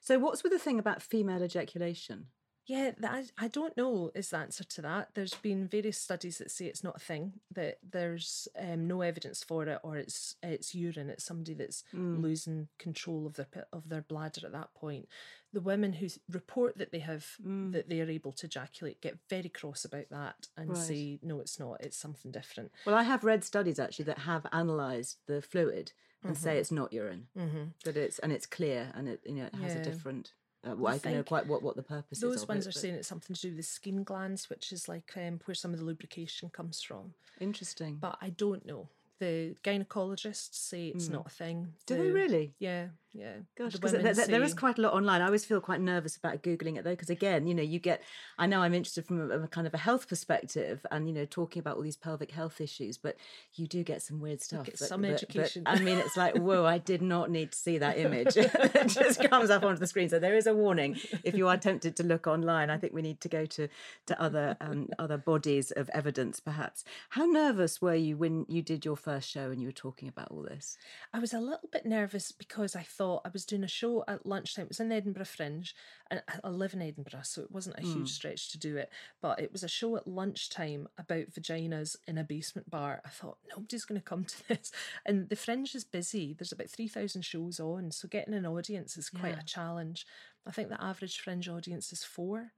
Speaker 1: So what's with the thing about female ejaculation?
Speaker 2: Yeah, that, I, I don't know is the answer to that. There's been various studies that say it's not a thing, that there's um, no evidence for it, or it's it's urine. It's somebody that's
Speaker 1: Mm.
Speaker 2: losing control of their of their bladder at that point. The women who report that they have that they are able to ejaculate get very cross about that and
Speaker 1: Right.
Speaker 2: say no, it's not. It's something different.
Speaker 1: Well, I have read studies actually that have analysed the fluid and say it's not urine,
Speaker 2: Mm-hmm.
Speaker 1: that it's and it's clear and it you know it has
Speaker 2: Yeah.
Speaker 1: a different. Uh, well, I, don't know quite what, what the purpose is.
Speaker 2: Those ones
Speaker 1: it,
Speaker 2: are
Speaker 1: but-
Speaker 2: saying it's something to do with the skin glands, which is like um, where some of the lubrication comes from.
Speaker 1: interesting.
Speaker 2: But I don't know. The gynecologists say it's not a thing.
Speaker 1: Mm. Do they really?
Speaker 2: Yeah, yeah.
Speaker 1: Gosh,
Speaker 2: The
Speaker 1: there, there is quite a lot online. I always feel quite nervous about googling it though, because again, you know, you get. I know I'm interested from a, a kind of a health perspective, and you know, talking about all these pelvic health issues, but you do get some weird stuff.
Speaker 2: get
Speaker 1: but-
Speaker 2: some
Speaker 1: but- but,
Speaker 2: education.
Speaker 1: I mean, it's like, whoa! I did not need to see that image. (laughs) it just comes up onto the screen. So there is a warning. If you are tempted to look online, I think we need to go to to other um, other bodies of evidence, perhaps. How nervous were you when you did your first show and you were talking about all this?
Speaker 2: I was a little bit nervous because I thought I was doing a show at lunchtime. It was in Edinburgh Fringe, and I- live in Edinburgh, so it wasn't a huge stretch to do it. But it was a show at lunchtime about vaginas in a basement bar. I thought nobody's going to come to (laughs) this, and the Fringe is busy. There's about three thousand shows on, so getting an audience is quite
Speaker 1: Yeah.
Speaker 2: a challenge. I think the average Fringe audience is four.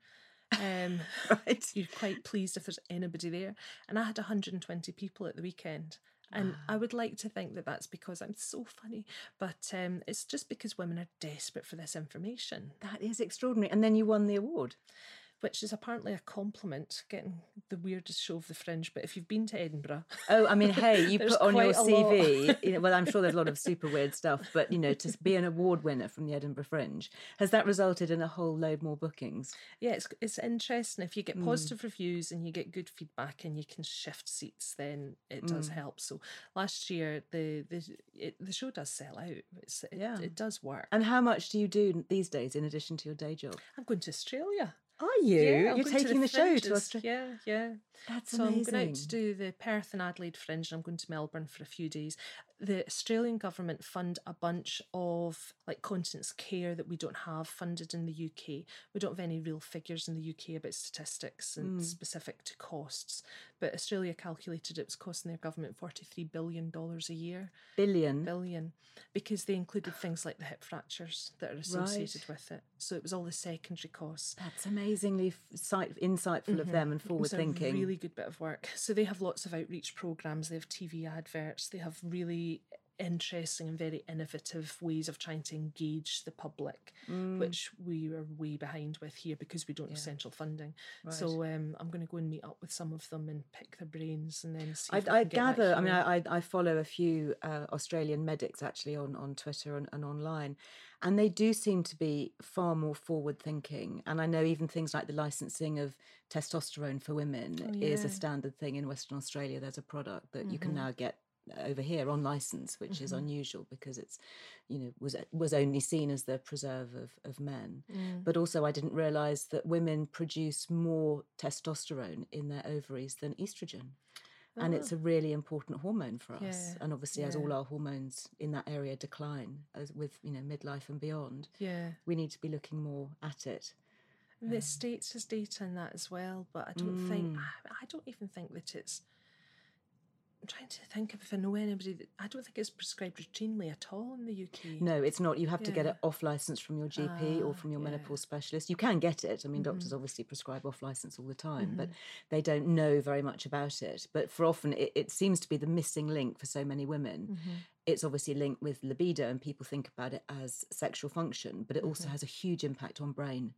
Speaker 2: Um, (laughs)
Speaker 1: Right.
Speaker 2: you're quite pleased if there's anybody there. And I had 120 people at the weekend. And I would like to think that that's because I'm so funny, but um, it's just because women are desperate for this information,
Speaker 1: That is extraordinary. And then you won the award.
Speaker 2: Which is apparently a compliment, getting the weirdest show of the fringe. But if you've been to Edinburgh, (laughs)
Speaker 1: Oh, I mean, hey, you (laughs) put on your
Speaker 2: quite a lot.
Speaker 1: CV. (laughs) You know, well, I'm sure there's a lot of super weird stuff, but you know, to be an award winner from the Edinburgh Fringe has that resulted in a whole load more bookings?
Speaker 2: yeah, it's, it's interesting. If you
Speaker 1: Hmm.
Speaker 2: get positive reviews and you get good feedback and you can shift seats, then it
Speaker 1: Hmm.
Speaker 2: does help. So last year, the the it, the show does sell out. It's, it,
Speaker 1: Yeah.
Speaker 2: it does work.
Speaker 1: And how much do you do these days in addition to your day job?
Speaker 2: I'm going to Australia.
Speaker 1: Are you?
Speaker 2: Yeah,
Speaker 1: You're taking the, show to. Australia.
Speaker 2: Yeah, yeah.
Speaker 1: That's
Speaker 2: so I'm going out to do the Perth and Adelaide Fringe, and I'm going to Melbourne for a few days. The Australian government fund a bunch of like continence care that we don't have funded in the UK. We don't have any real figures in the UK about statistics and
Speaker 1: Hmm.
Speaker 2: specific to costs. But Australia calculated it was costing their government forty-three billion dollars a year
Speaker 1: Billion.
Speaker 2: billion because they included things like the hip fractures that are associated with it. So it was all the secondary costs.
Speaker 1: That's amazingly insightful of them and forward thinking.
Speaker 2: a really good bit of work. So they have lots of outreach programs. They have TV adverts. They have really interesting and very innovative ways of trying to engage the public,
Speaker 1: Mm.
Speaker 2: which we are way behind with here because we don't have central funding. So um, I'm going to go and meet up with some of them and pick their brains and then see.
Speaker 1: I, I
Speaker 2: can get that
Speaker 1: gather. I mean. I, I follow a few uh, Australian medics actually on on Twitter and, and online, and they do seem to be far more forward thinking. And I know even things like the licensing of testosterone for women is
Speaker 2: Oh, yeah. Mm-hmm.
Speaker 1: a standard thing in Western Australia. There's a product that you can now get over here on license, which is unusual because it's, you know, was was only seen as the preserve of, of men.
Speaker 2: Mm.
Speaker 1: But also, I didn't realise that women produce more testosterone in their ovaries than estrogen. And it's a really important hormone for us.
Speaker 2: Oh. Yeah,
Speaker 1: And obviously, as all our hormones in that area decline, as with you know midlife and beyond,
Speaker 2: yeah.
Speaker 1: we need to be looking more at it.
Speaker 2: The States has data on that as well, but I don't think
Speaker 1: Mm.
Speaker 2: I, I don't even think that it's. I'm trying to think of if I know anybody that I don't think it's prescribed routinely at all in the UK.
Speaker 1: No, it's not. You have to get it off license from your GP or
Speaker 2: Ah,
Speaker 1: from your
Speaker 2: yeah. Mm-hmm.
Speaker 1: menopause specialist. You can get it. I mean, doctors obviously prescribe off license all the time, but they don't know very much about it. But for often, it, it seems to be the missing link for so many women.
Speaker 2: Mm-hmm.
Speaker 1: It's obviously linked with libido and people think about it as sexual function, but it also mm-hmm. has a huge impact on brain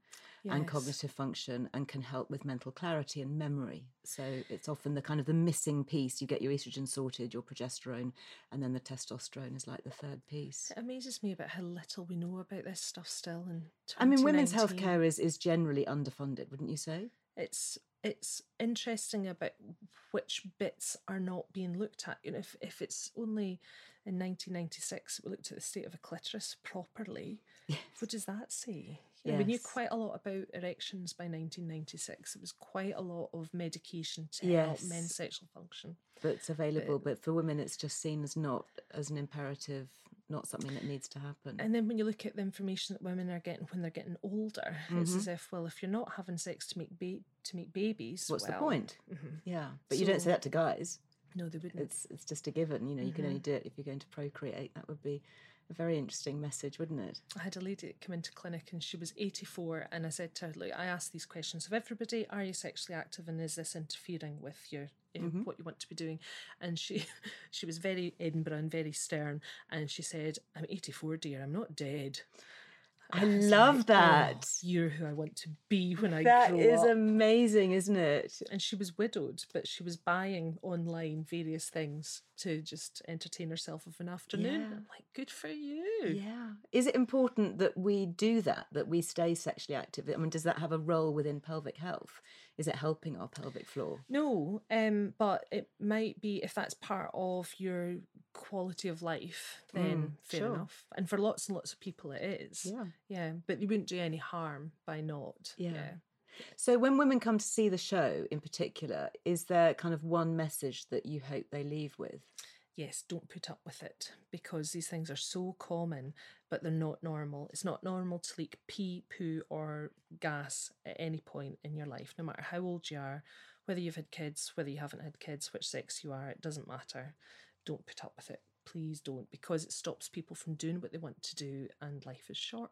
Speaker 1: and cognitive function and can help with mental clarity and memory. So it's often the kind of the missing piece. You get your estrogen sorted, your progesterone, and then the testosterone is like the third piece.
Speaker 2: It amazes me about how little we know about this stuff still. In
Speaker 1: I mean, women's
Speaker 2: 2019.
Speaker 1: healthcare is, is generally underfunded, wouldn't you say?
Speaker 2: it's it's interesting about which bits are not being looked at. You know, if if it's only in 1996 we looked at the state of a clitoris properly, what does that say? Know, we knew quite a lot about erections by 1996. It was quite a lot of medication to
Speaker 1: Yes.
Speaker 2: help men's sexual function.
Speaker 1: That's available. But for women, it's just seen as not as an imperative, not something that needs to happen.
Speaker 2: And then when you look at the information that women are getting when they're getting older, it's
Speaker 1: Mm-hmm.
Speaker 2: as if, well, if you're not having sex to make ba- to make babies,
Speaker 1: What's the
Speaker 2: well,
Speaker 1: point? Yeah, but you don't say that to guys.
Speaker 2: No, they wouldn't.
Speaker 1: It's it's just a given. You know, you can only do it if you're going to procreate. That would be a very interesting message, wouldn't it?
Speaker 2: I had a lady come into clinic and she was 84 and I said to her, look, I asked these questions of everybody, are you sexually active and is this interfering with your uh, what you want to be doing? And she (laughs) she was very Edinburgh and very stern and she said, I'm 84 dear, I'm not dead.
Speaker 1: I
Speaker 2: was
Speaker 1: love
Speaker 2: like,
Speaker 1: that.
Speaker 2: "Oh, you're who I want to be when I
Speaker 1: That
Speaker 2: grow
Speaker 1: is
Speaker 2: up.
Speaker 1: amazing, isn't it?
Speaker 2: and she was widowed, but she was buying online various things to just entertain herself of an afternoon.
Speaker 1: Yeah.
Speaker 2: I'm like, good for you.
Speaker 1: Yeah. Is it important that we do that, that we stay sexually active? I mean, does that have a role within pelvic health? Is it helping our pelvic floor?
Speaker 2: No, um, but it might be if that's part of your quality of life, then fair
Speaker 1: sure.
Speaker 2: enough. And for lots and lots of people, it is.
Speaker 1: Yeah.
Speaker 2: yeah. But you wouldn't do any harm by not.
Speaker 1: Yeah. So, when women come to see the show in particular, is there kind of one message that you hope they leave with?
Speaker 2: Yes, don't put up with it because these things are so common, but they're not normal. It's not normal to leak pee, poo, or gas at any point in your life, no matter how old you are, whether you've had kids, whether you haven't had kids, which sex you are, it doesn't matter. Don't put up with it. Please don't, because it stops people from doing what they want to do, and life is short.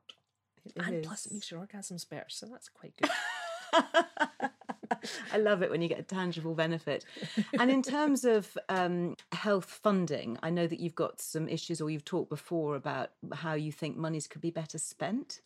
Speaker 2: and plus, it makes your orgasms better, so that's quite good. (laughs) (laughs)
Speaker 1: I love it when you get a tangible benefit. And in terms of um, health funding, I know that you've got some issues, or you've talked before about how you think monies could be better spent.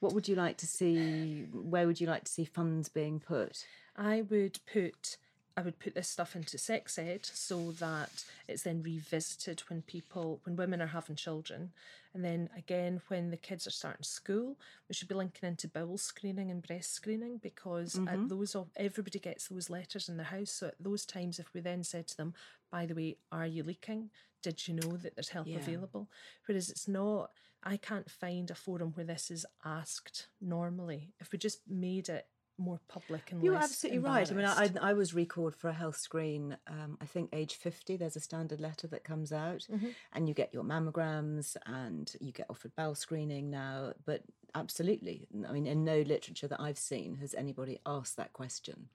Speaker 1: What would you like to see? Where would you like to see funds being put?
Speaker 2: I would put I would put this stuff into sex ed so that it's then revisited when people when women are having children. And then again when the kids are starting school, we should be linking into bowel screening and breast screening because at mm-hmm. those of everybody gets those letters in their house. So at those times if we then said to them, by the way, are you leaking? Did you know that there's help
Speaker 1: Yeah.
Speaker 2: available? Whereas it's not I can't find a forum where this is asked normally. If we just made it more public and
Speaker 1: You're absolutely right. I mean, I. I was recalled for a health screen. Um, I think age fifty. There's a standard letter that comes out,
Speaker 2: Mm-hmm.
Speaker 1: and you get your mammograms and you get offered bowel screening now. But absolutely, I mean, in no literature that I've seen has anybody asked that question.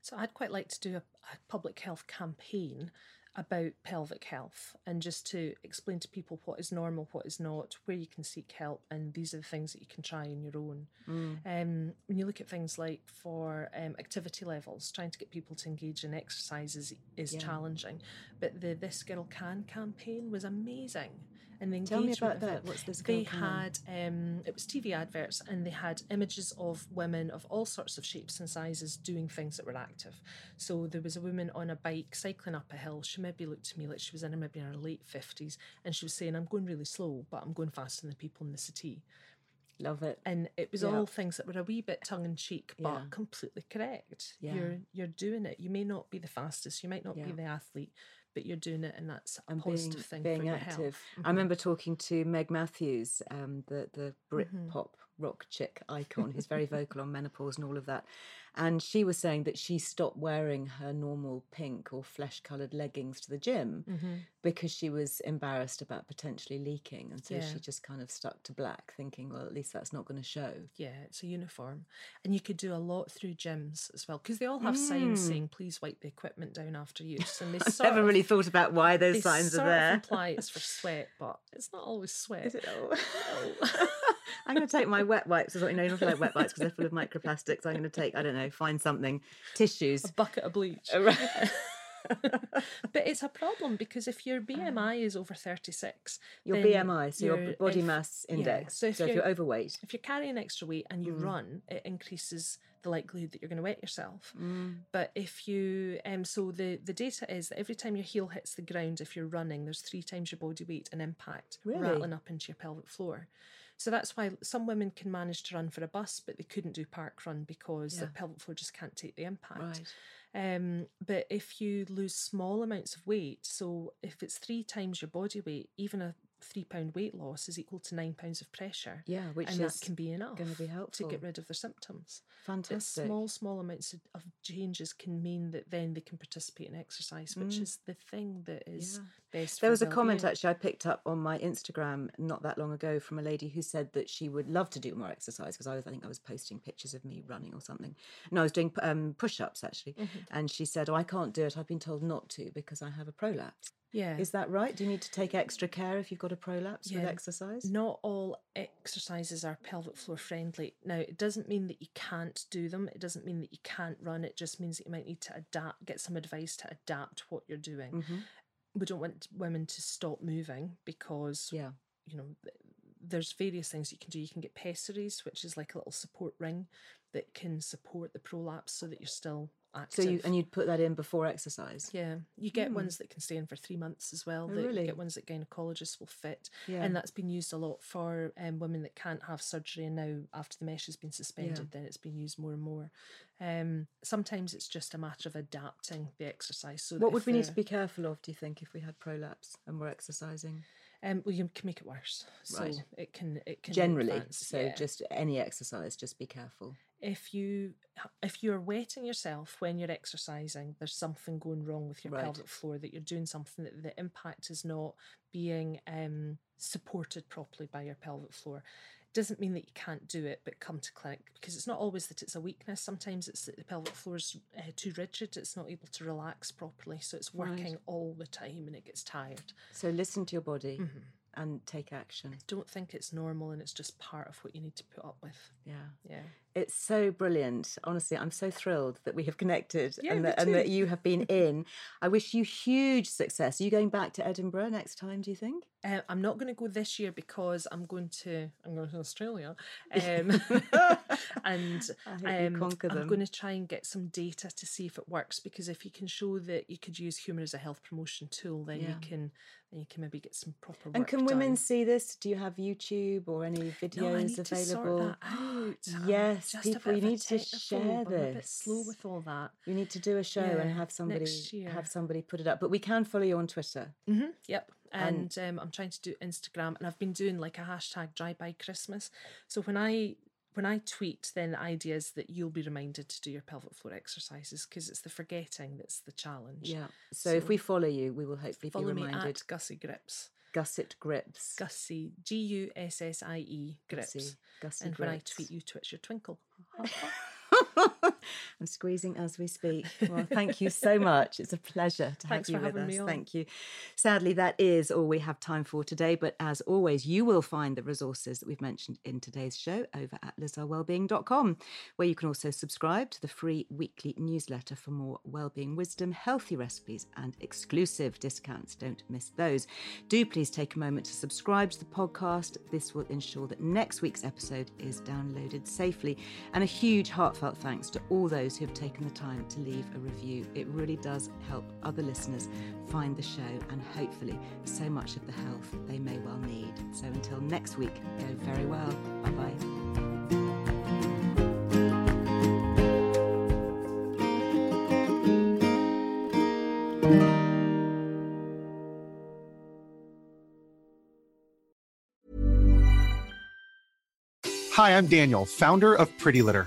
Speaker 2: So I'd quite like to do a, a public health campaign about pelvic health and just to explain to people what is normal, what is not, where you can seek help, and these are the things that you can try on your own. Um, when you look at things like for um, activity levels, trying to get people to engage in exercises is challenging, but the This Girl Can campaign was amazing. And the
Speaker 1: Tell me about that.
Speaker 2: it-
Speaker 1: What's This
Speaker 2: They had um, it was TV adverts, and they had images of women of all sorts of shapes and sizes doing things that were active. So there was a woman on a bike cycling up a hill. She maybe looked to me like she was in her maybe in her late fifties, and she was saying, "I'm going really slow, but I'm going faster than the people in the city."
Speaker 1: Love it.
Speaker 2: And it was
Speaker 1: Yeah.
Speaker 2: all things that were a wee bit tongue in cheek, but
Speaker 1: Yeah.
Speaker 2: completely correct.
Speaker 1: Yeah.
Speaker 2: You're you're doing it. You may not be the fastest, you might not be the athlete, but you're doing it, and that's a
Speaker 1: and
Speaker 2: positive
Speaker 1: being,
Speaker 2: thing
Speaker 1: being
Speaker 2: for your
Speaker 1: active.
Speaker 2: health. Mm-hmm.
Speaker 1: I remember talking to Meg Matthews, um, the the Brit pop rock chick icon, who's very vocal on menopause and all of that. And she was saying that she stopped wearing her normal pink or flesh coloured leggings to the gym
Speaker 2: Mm-hmm.
Speaker 1: because she was embarrassed about potentially leaking, and so
Speaker 2: Yeah.
Speaker 1: she just kind of stuck to black, thinking, well, at least that's not going to show.
Speaker 2: Yeah, it's a uniform. And you could do a lot through gyms as well because they all have signs saying, please wipe the equipment down after (laughs) use. And they
Speaker 1: I've never
Speaker 2: of,
Speaker 1: really thought about why those
Speaker 2: they
Speaker 1: signs
Speaker 2: sort
Speaker 1: are
Speaker 2: of
Speaker 1: there.
Speaker 2: imply it's for (laughs) sweat, but it's not always sweat.
Speaker 1: Is it? Oh. (laughs) (laughs) I'm going to take my wet wipes. As well. You know, you don't feel like wet wipes because they're full of microplastics. I'm going to take, I don't know, find something, tissues.
Speaker 2: A bucket of bleach. (laughs) But it's a problem because if your BMI is over 36,
Speaker 1: Your BMI, so your body
Speaker 2: if-
Speaker 1: mass index.
Speaker 2: so
Speaker 1: So
Speaker 2: if
Speaker 1: if, you're,
Speaker 2: you're-
Speaker 1: overweight,
Speaker 2: if you're carrying extra weight and you
Speaker 1: Mm.
Speaker 2: run, it increases the likelihood that you're going to wet yourself.
Speaker 1: Mm.
Speaker 2: But if you, um, so the the data is that every time your heel hits the ground, if you're running, there's three times your body weight and impact
Speaker 1: Really?
Speaker 2: rattling up into your pelvic floor. So that's why some women can manage to run for a bus, but they couldn't do park run because the pelvic floor just can't take the impact.
Speaker 1: right?
Speaker 2: Um, but if you lose small amounts of weight, so if it's three times your body weight, even a three pound weight loss is equal to nine pounds of pressure.
Speaker 1: Yeah, which
Speaker 2: and
Speaker 1: is
Speaker 2: that can be enough
Speaker 1: gonna be
Speaker 2: to get rid of their symptoms. But
Speaker 1: Fantastic.
Speaker 2: small, small amounts of, changes can mean that then they can participate in exercise, which is the thing that is
Speaker 1: Mm. Yeah.
Speaker 2: best.
Speaker 1: There was a comment actually I picked up on my Instagram not that long ago from a lady who said that she would love to do more exercise because I was I think I was posting pictures of me running or something. No, I was doing um, push-ups actually,
Speaker 2: Mm-hmm.
Speaker 1: and she said, "Oh, I can't do it. I've been told not to because I have a prolapse."
Speaker 2: Yeah.
Speaker 1: Is that right? Do you need to take extra care if you've got a prolapse with exercise?
Speaker 2: Not all exercises are pelvic floor friendly. Now, it doesn't mean that you can't do them. It doesn't mean that you can't run. It just means that you might need to adapt, get some advice to adapt what you're doing.
Speaker 1: Mm-hmm.
Speaker 2: We don't want women to stop moving because,
Speaker 1: Yeah.
Speaker 2: you know, there's various things you can do. You can get pessaries, which is like a little support ring that can support the prolapse so that you're still active.
Speaker 1: So you and you'd put that in before exercise.
Speaker 2: Yeah, you get
Speaker 1: Hmm.
Speaker 2: ones that can stay in for three months as well.
Speaker 1: Oh,
Speaker 2: that
Speaker 1: really?
Speaker 2: You get ones that gynecologists will fit,
Speaker 1: Yeah.
Speaker 2: and that's been used a lot for um, women that can't have surgery. And now, after the mesh has been suspended, then it's been used more and more. Um, sometimes it's just a matter of adapting the exercise. So
Speaker 1: What would we need to be careful of? Do you think if we had prolapse and we're exercising?
Speaker 2: Um, well, you can make it worse. So
Speaker 1: Right.
Speaker 2: it can it can
Speaker 1: Generally,
Speaker 2: advance,
Speaker 1: so
Speaker 2: yeah.
Speaker 1: just any exercise, just be careful.
Speaker 2: If you if you're wetting yourself when you're exercising, there's something going wrong with your
Speaker 1: Right.
Speaker 2: pelvic floor that you're doing something that the impact is not being um, supported properly by your pelvic floor. It doesn't mean that you can't do it, but come to clinic because it's not always that it's a weakness. Sometimes it's that the pelvic floor is uh, too rigid; it's not able to relax properly, so it's
Speaker 1: Right.
Speaker 2: working all the time and it gets tired.
Speaker 1: So listen to your body
Speaker 2: Mm-hmm.
Speaker 1: and take action.
Speaker 2: Don't think it's normal and it's just part of what you need to put up with.
Speaker 1: Yeah.
Speaker 2: Yeah.
Speaker 1: It's so brilliant. Honestly, I'm so thrilled that we have connected
Speaker 2: Yeah,
Speaker 1: and, that, and that you have been (laughs) in. I wish you huge success. Are you going back to Edinburgh next time, do you think?
Speaker 2: Uh, I'm not going to go this year because I'm going to I'm going to Australia, (laughs) um, (laughs) and um, I'm going to try and get some data to see if it works. Because if you can show that you could use humour as a health promotion tool, then
Speaker 1: Yeah.
Speaker 2: you can then you can maybe get some proper.
Speaker 1: And can women
Speaker 2: done.
Speaker 1: see this? Do you have YouTube or any videos
Speaker 2: No,
Speaker 1: available?
Speaker 2: To (gasps) sort that out. I'm
Speaker 1: Yes,
Speaker 2: just a
Speaker 1: people,
Speaker 2: bit
Speaker 1: you
Speaker 2: a
Speaker 1: need to share
Speaker 2: I'm a bit slow with all that.
Speaker 1: You need to do a show
Speaker 2: Yeah,
Speaker 1: and have somebody have somebody put it up. But we can follow you on Twitter.
Speaker 2: hmm Yep.
Speaker 1: And-
Speaker 2: And, um, I'm trying to do Instagram, and I've been doing like a hashtag Drive By Christmas. So when I when I tweet, then the idea is that you'll be reminded to do your pelvic floor exercises because it's the forgetting that's the challenge.
Speaker 1: Yeah. So, if we follow you, we will hopefully
Speaker 2: Follow
Speaker 1: be
Speaker 2: me
Speaker 1: reminded.
Speaker 2: at Gussie Grips.
Speaker 1: Gusset grips.
Speaker 2: Gussie, G U S S I E Grips.
Speaker 1: Gussie- Gussie
Speaker 2: and when I tweet, you twitch your twinkle. (laughs) (laughs)
Speaker 1: I'm squeezing as we speak. Well, thank you so much. It's a pleasure to
Speaker 2: Thanks
Speaker 1: have you
Speaker 2: for
Speaker 1: with
Speaker 2: having
Speaker 1: us.
Speaker 2: me on.
Speaker 1: Thank you. Sadly, that is all we have time for today. But as always, you will find the resources that we've mentioned in today's show over at lizearlewellbeing.com, where you can also subscribe to the free weekly newsletter for more wellbeing wisdom, healthy recipes, and exclusive discounts. Don't miss those. Do please take a moment to subscribe to the podcast. This will ensure that next week's episode is downloaded safely. And a huge heartfelt thanks to all those who have taken the time to leave a review. It really does help other listeners find the show and hopefully so much of the health they may well need. So until next week, go very well. Bye bye.
Speaker 4: Hi, I'm Daniel, founder of Pretty Litter.